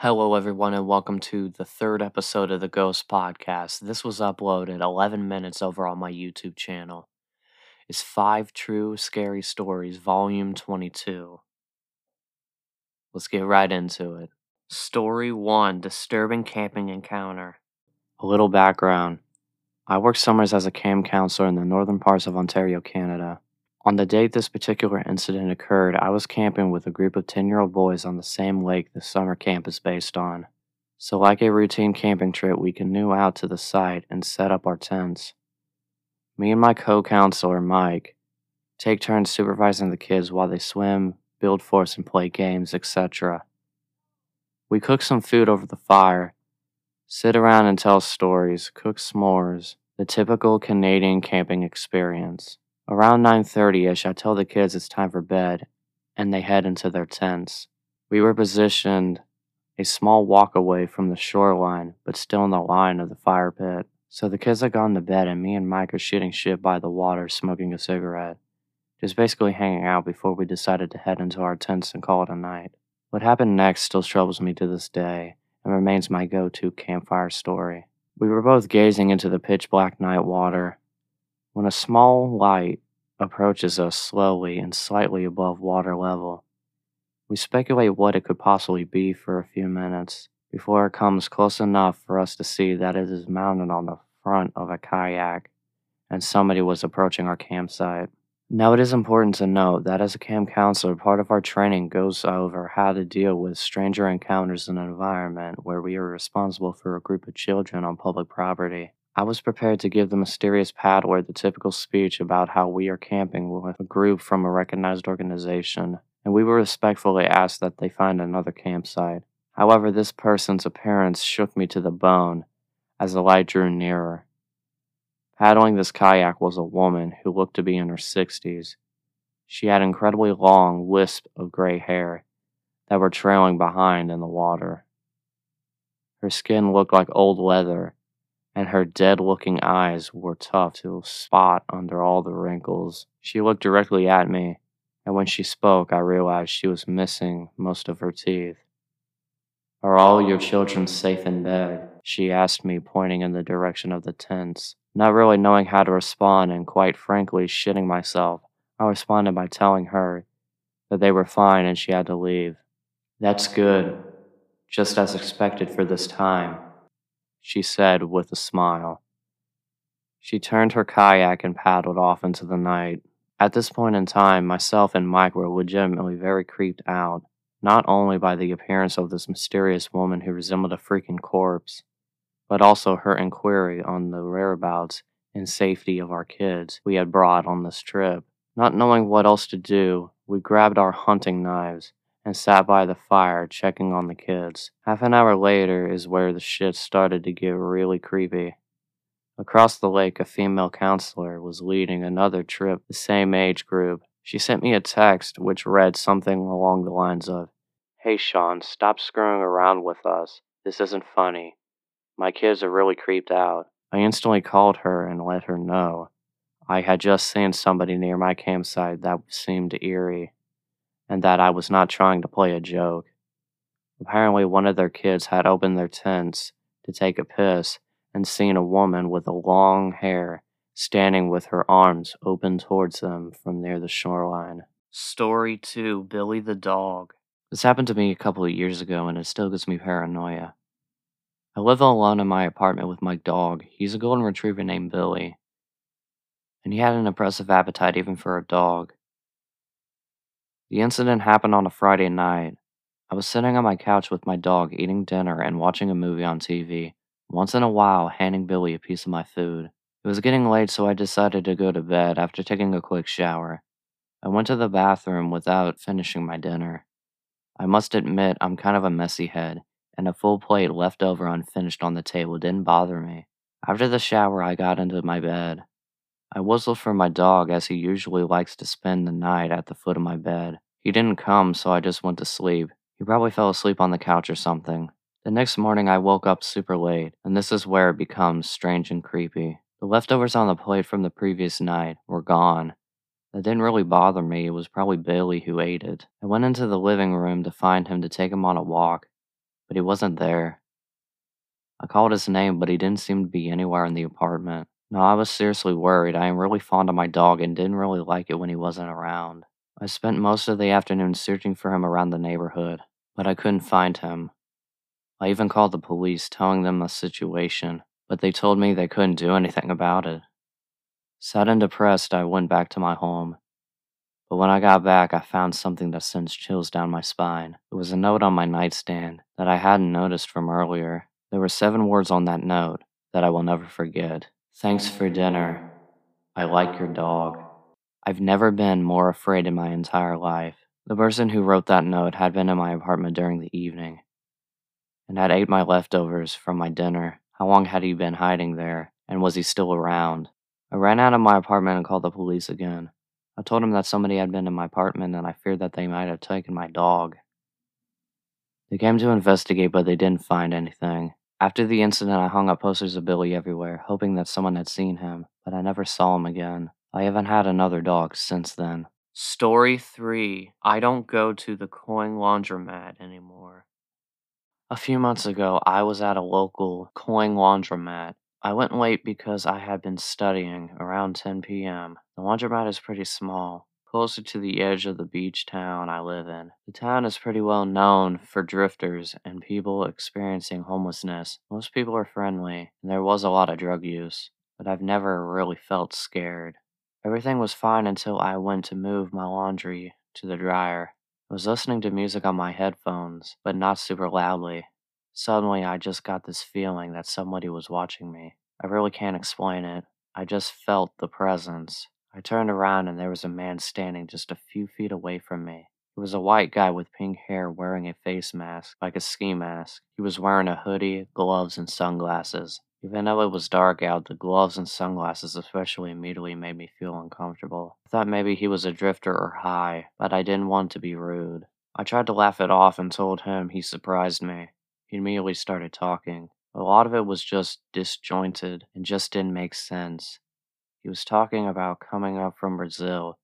Hello, everyone, and welcome to the third episode of the Ghost Podcast. This was uploaded 11 minutes over on my YouTube channel. It's Five True Scary Stories, Volume 22. Let's get right into it. Story 1 Disturbing Camping Encounter. A little background I worked summers as a camp counselor in the northern parts of Ontario, Canada. On the date this particular incident occurred, I was camping with a group of 10 year old boys on the same lake the summer camp is based on. So, like a routine camping trip, we canoe out to the site and set up our tents. Me and my co counselor, Mike, take turns supervising the kids while they swim, build forts, and play games, etc. We cook some food over the fire, sit around and tell stories, cook s'mores, the typical Canadian camping experience. Around 9:30ish, I tell the kids it's time for bed, and they head into their tents. We were positioned a small walk away from the shoreline, but still in the line of the fire pit. So the kids had gone to bed, and me and Mike are shooting shit by the water, smoking a cigarette. Just basically hanging out before we decided to head into our tents and call it a night. What happened next still troubles me to this day, and remains my go to campfire story. We were both gazing into the pitch black night water when a small light approaches us slowly and slightly above water level. We speculate what it could possibly be for a few minutes before it comes close enough for us to see that it is mounted on the front of a kayak and somebody was approaching our campsite. Now, it is important to note that as a camp counselor, part of our training goes over how to deal with stranger encounters in an environment where we are responsible for a group of children on public property. I was prepared to give the mysterious paddler the typical speech about how we are camping with a group from a recognized organization, and we were respectfully asked that they find another campsite. However, this person's appearance shook me to the bone as the light drew nearer. Paddling this kayak was a woman who looked to be in her 60s. She had incredibly long wisps of gray hair that were trailing behind in the water. Her skin looked like old leather and her dead looking eyes were tough to spot under all the wrinkles. She looked directly at me, and when she spoke, I realized she was missing most of her teeth. Are all your children safe in bed? She asked me, pointing in the direction of the tents. Not really knowing how to respond and quite frankly shitting myself, I responded by telling her that they were fine and she had to leave. That's good, just as expected for this time she said with a smile. She turned her kayak and paddled off into the night. At this point in time, myself and Mike were legitimately very creeped out, not only by the appearance of this mysterious woman who resembled a freaking corpse, but also her inquiry on the whereabouts and safety of our kids we had brought on this trip. Not knowing what else to do, we grabbed our hunting knives and sat by the fire checking on the kids. Half an hour later is where the shit started to get really creepy. Across the lake, a female counselor was leading another trip, the same age group. She sent me a text which read something along the lines of Hey Sean, stop screwing around with us. This isn't funny. My kids are really creeped out. I instantly called her and let her know. I had just seen somebody near my campsite that seemed eerie and that I was not trying to play a joke. Apparently, one of their kids had opened their tents to take a piss and seen a woman with a long hair standing with her arms open towards them from near the shoreline. Story 2 Billy the Dog. This happened to me a couple of years ago and it still gives me paranoia. I live alone in my apartment with my dog. He's a golden retriever named Billy. And he had an impressive appetite even for a dog. The incident happened on a Friday night. I was sitting on my couch with my dog eating dinner and watching a movie on TV, once in a while handing Billy a piece of my food. It was getting late, so I decided to go to bed after taking a quick shower. I went to the bathroom without finishing my dinner. I must admit, I'm kind of a messy head, and a full plate left over unfinished on the table didn't bother me. After the shower, I got into my bed. I whistled for my dog as he usually likes to spend the night at the foot of my bed. He didn't come, so I just went to sleep. He probably fell asleep on the couch or something. The next morning, I woke up super late, and this is where it becomes strange and creepy. The leftovers on the plate from the previous night were gone. That didn't really bother me, it was probably Billy who ate it. I went into the living room to find him to take him on a walk. but he wasn't there. I called his name, but he didn't seem to be anywhere in the apartment. No, I was seriously worried. I am really fond of my dog and didn't really like it when he wasn't around. I spent most of the afternoon searching for him around the neighborhood, but I couldn't find him. I even called the police, telling them the situation, but they told me they couldn't do anything about it. Sad and depressed, I went back to my home. But when I got back, I found something that sends chills down my spine. It was a note on my nightstand that I hadn't noticed from earlier. There were seven words on that note that I will never forget. Thanks for dinner. I like your dog. I've never been more afraid in my entire life. The person who wrote that note had been in my apartment during the evening and had ate my leftovers from my dinner. How long had he been hiding there, and was he still around? I ran out of my apartment and called the police again. I told him that somebody had been in my apartment and I feared that they might have taken my dog. They came to investigate, but they didn't find anything. After the incident, I hung up posters of Billy everywhere, hoping that someone had seen him, but I never saw him again. I haven't had another dog since then. Story 3 I don't go to the coin laundromat anymore. A few months ago, I was at a local coin laundromat I went late because I had been studying around 10 p.m. The laundromat is pretty small, closer to the edge of the beach town I live in. The town is pretty well known for drifters and people experiencing homelessness. Most people are friendly, and there was a lot of drug use, but I've never really felt scared. Everything was fine until I went to move my laundry to the dryer. I was listening to music on my headphones, but not super loudly. Suddenly, I just got this feeling that somebody was watching me. I really can't explain it. I just felt the presence. I turned around and there was a man standing just a few feet away from me. He was a white guy with pink hair wearing a face mask, like a ski mask. He was wearing a hoodie, gloves, and sunglasses. Even though it was dark out, the gloves and sunglasses especially immediately made me feel uncomfortable. I thought maybe he was a drifter or high, but I didn't want to be rude. I tried to laugh it off and told him he surprised me. He immediately started talking. A lot of it was just disjointed and just didn't make sense. He was talking about coming up from Brazil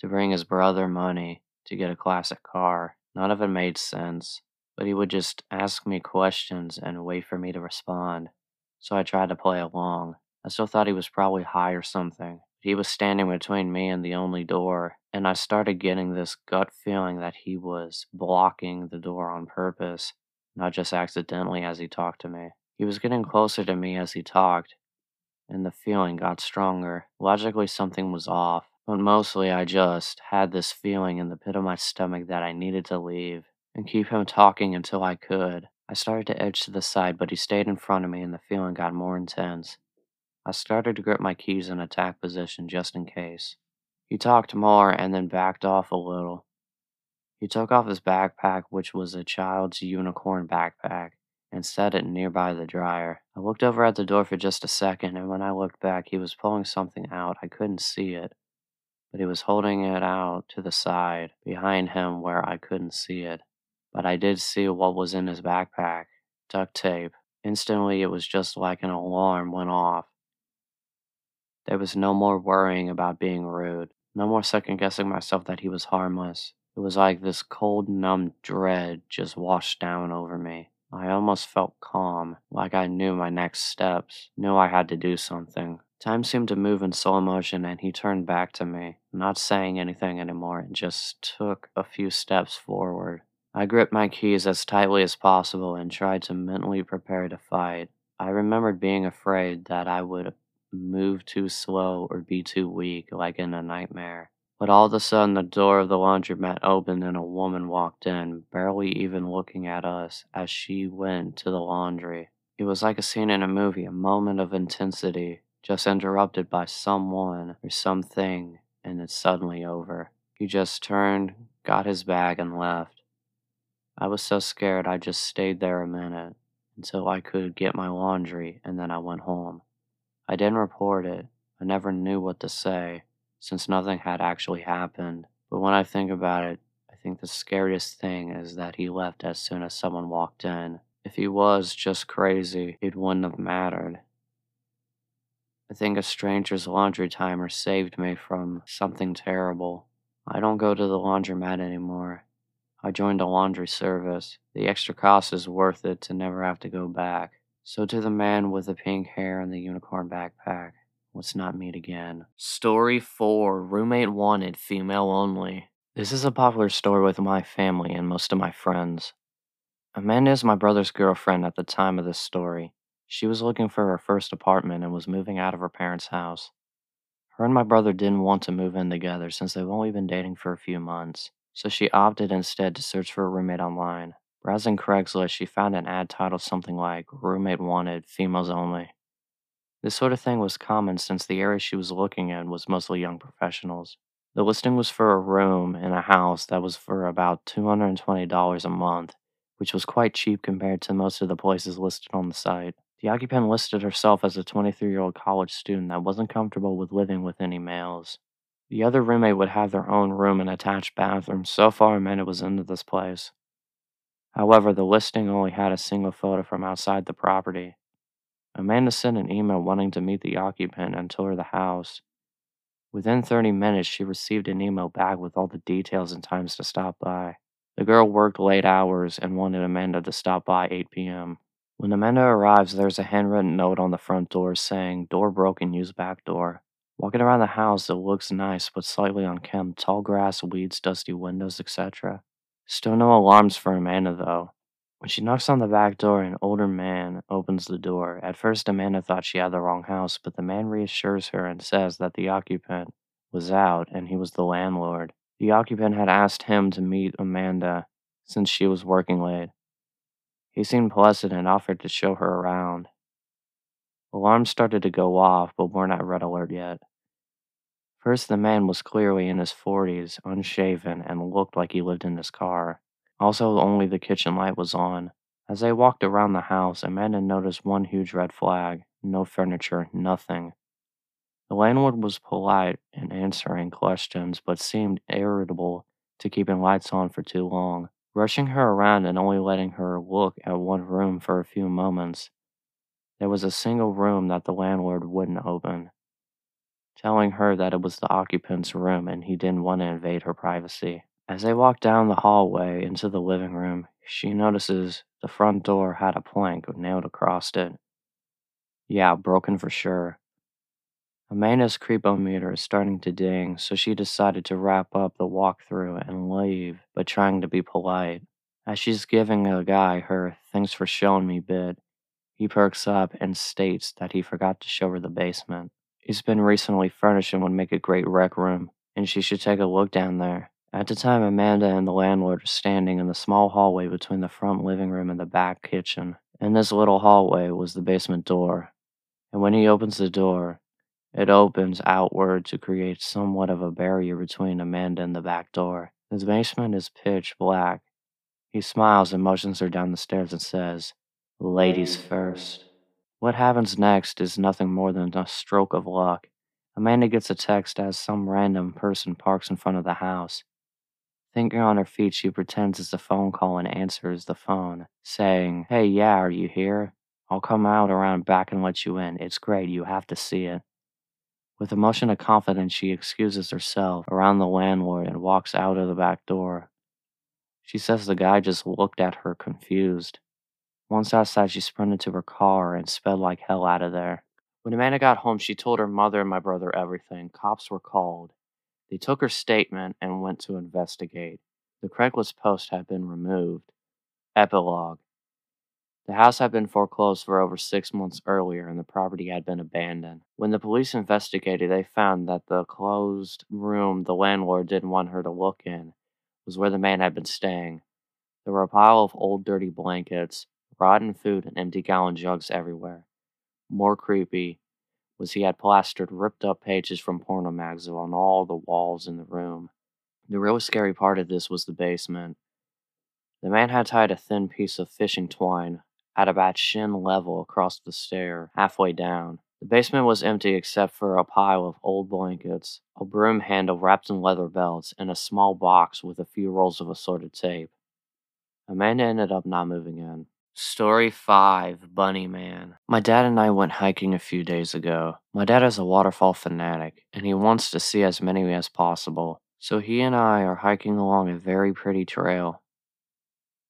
to bring his brother money to get a classic car. None of it made sense, but he would just ask me questions and wait for me to respond. So I tried to play along. I still thought he was probably high or something. He was standing between me and the only door, and I started getting this gut feeling that he was blocking the door on purpose not just accidentally as he talked to me. He was getting closer to me as he talked, and the feeling got stronger. Logically, something was off, but mostly I just had this feeling in the pit of my stomach that I needed to leave and keep him talking until I could. I started to edge to the side, but he stayed in front of me and the feeling got more intense. I started to grip my keys in attack position just in case. He talked more and then backed off a little. He took off his backpack, which was a child's unicorn backpack, and set it nearby the dryer. I looked over at the door for just a second, and when I looked back, he was pulling something out. I couldn't see it, but he was holding it out to the side, behind him where I couldn't see it. But I did see what was in his backpack duct tape. Instantly, it was just like an alarm went off. There was no more worrying about being rude, no more second guessing myself that he was harmless. It was like this cold, numb dread just washed down over me. I almost felt calm, like I knew my next steps, knew I had to do something. Time seemed to move in slow motion, and he turned back to me, not saying anything anymore, and just took a few steps forward. I gripped my keys as tightly as possible and tried to mentally prepare to fight. I remembered being afraid that I would move too slow or be too weak, like in a nightmare. But all of a sudden, the door of the laundromat opened and a woman walked in, barely even looking at us as she went to the laundry. It was like a scene in a movie, a moment of intensity, just interrupted by someone or something, and it's suddenly over. He just turned, got his bag, and left. I was so scared I just stayed there a minute until I could get my laundry, and then I went home. I didn't report it. I never knew what to say since nothing had actually happened. But when I think about it, I think the scariest thing is that he left as soon as someone walked in. If he was just crazy, it wouldn't have mattered. I think a stranger's laundry timer saved me from something terrible. I don't go to the laundromat anymore. I joined a laundry service. The extra cost is worth it to never have to go back. So to the man with the pink hair and the unicorn backpack, let's not meet again. Story 4 Roommate Wanted, Female Only. This is a popular story with my family and most of my friends. Amanda is my brother's girlfriend at the time of this story. She was looking for her first apartment and was moving out of her parents' house. Her and my brother didn't want to move in together since they've only been dating for a few months, so she opted instead to search for a roommate online. Browsing Craigslist, she found an ad titled something like Roommate Wanted, Females Only. This sort of thing was common since the area she was looking in was mostly young professionals. The listing was for a room in a house that was for about $220 a month, which was quite cheap compared to most of the places listed on the site. The occupant listed herself as a 23 year old college student that wasn't comfortable with living with any males. The other roommate would have their own room and attached bathroom. So far, Amanda was into this place. However, the listing only had a single photo from outside the property. Amanda sent an email wanting to meet the occupant and tour the house. Within 30 minutes, she received an email back with all the details and times to stop by. The girl worked late hours and wanted Amanda to stop by 8 p.m. When Amanda arrives, there's a handwritten note on the front door saying, Door broken, use back door. Walking around the house, it looks nice but slightly unkempt tall grass, weeds, dusty windows, etc. Still no alarms for Amanda, though. When she knocks on the back door, an older man opens the door. At first, Amanda thought she had the wrong house, but the man reassures her and says that the occupant was out and he was the landlord. The occupant had asked him to meet Amanda since she was working late. He seemed pleasant and offered to show her around. Alarms started to go off, but weren't red alert yet. First, the man was clearly in his 40s, unshaven, and looked like he lived in his car. Also, only the kitchen light was on. As they walked around the house, Amanda noticed one huge red flag no furniture, nothing. The landlord was polite in answering questions, but seemed irritable to keeping lights on for too long rushing her around and only letting her look at one room for a few moments. There was a single room that the landlord wouldn't open, telling her that it was the occupant's room and he didn't want to invade her privacy. As they walk down the hallway into the living room, she notices the front door had a plank nailed across it. Yeah, broken for sure. Amanda's creepometer is starting to ding, so she decided to wrap up the walkthrough and leave, but trying to be polite. As she's giving the guy her thanks for showing me bit, he perks up and states that he forgot to show her the basement. It's been recently furnished and would make a great rec room, and she should take a look down there. At the time, Amanda and the landlord are standing in the small hallway between the front living room and the back kitchen. In this little hallway was the basement door, and when he opens the door, it opens outward to create somewhat of a barrier between Amanda and the back door. His basement is pitch black. He smiles and motions her down the stairs and says, Ladies first. What happens next is nothing more than a stroke of luck. Amanda gets a text as some random person parks in front of the house. Thinking on her feet, she pretends it's a phone call and answers the phone, saying, Hey, yeah, are you here? I'll come out around back and let you in. It's great, you have to see it. With a motion of confidence, she excuses herself around the landlord and walks out of the back door. She says the guy just looked at her confused. Once outside, she sprinted to her car and sped like hell out of there. When Amanda got home, she told her mother and my brother everything. Cops were called. They took her statement and went to investigate. The Craigslist post had been removed. Epilogue the house had been foreclosed for over six months earlier and the property had been abandoned. When the police investigated, they found that the closed room the landlord didn't want her to look in was where the man had been staying. There were a pile of old dirty blankets, rotten food, and empty gallon jugs everywhere. More creepy was he had plastered ripped up pages from porno mags on all the walls in the room. The real scary part of this was the basement. The man had tied a thin piece of fishing twine at about shin level across the stair, halfway down. The basement was empty except for a pile of old blankets, a broom handle wrapped in leather belts, and a small box with a few rolls of assorted tape. Amanda ended up not moving in. Story 5 Bunny Man. My dad and I went hiking a few days ago. My dad is a waterfall fanatic, and he wants to see as many as possible. So he and I are hiking along a very pretty trail.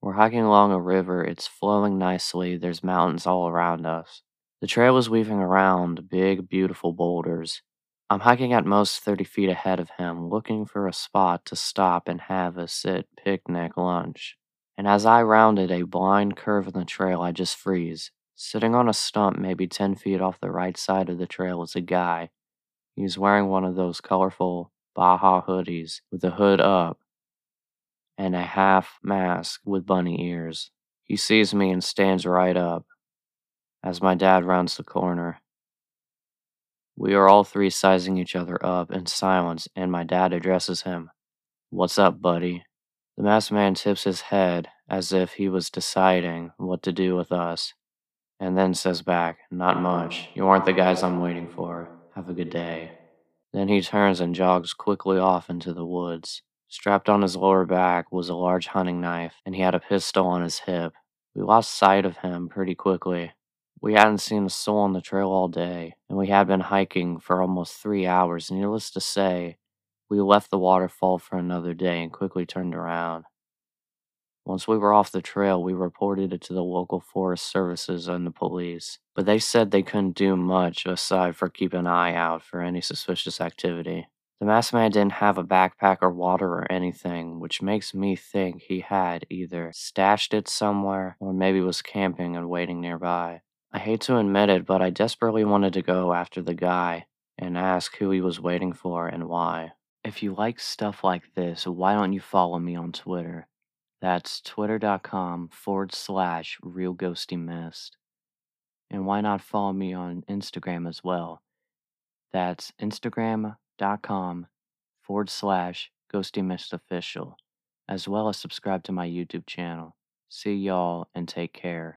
We're hiking along a river, it's flowing nicely, there's mountains all around us. The trail is weaving around big, beautiful boulders. I'm hiking at most 30 feet ahead of him, looking for a spot to stop and have a sit picnic lunch. And as I rounded a blind curve in the trail, I just freeze. Sitting on a stump maybe 10 feet off the right side of the trail is a guy. He's wearing one of those colorful Baja hoodies with the hood up and a half mask with bunny ears. He sees me and stands right up as my dad rounds the corner. We are all three sizing each other up in silence, and my dad addresses him. What's up, buddy? The masked man tips his head as if he was deciding what to do with us, and then says back, Not much. You aren't the guys I'm waiting for. Have a good day. Then he turns and jogs quickly off into the woods. Strapped on his lower back was a large hunting knife, and he had a pistol on his hip. We lost sight of him pretty quickly. We hadn't seen a soul on the trail all day, and we had been hiking for almost three hours. Needless to say, we left the waterfall for another day and quickly turned around. Once we were off the trail, we reported it to the local forest services and the police, but they said they couldn't do much aside for keep an eye out for any suspicious activity. The masked man didn't have a backpack or water or anything, which makes me think he had either stashed it somewhere or maybe was camping and waiting nearby. I hate to admit it, but I desperately wanted to go after the guy and ask who he was waiting for and why. If you like stuff like this, why don't you follow me on Twitter? That's twitter.com forward slash real ghosty mist. And why not follow me on Instagram as well? That's instagram.com forward slash ghosty mist official, as well as subscribe to my YouTube channel. See y'all and take care.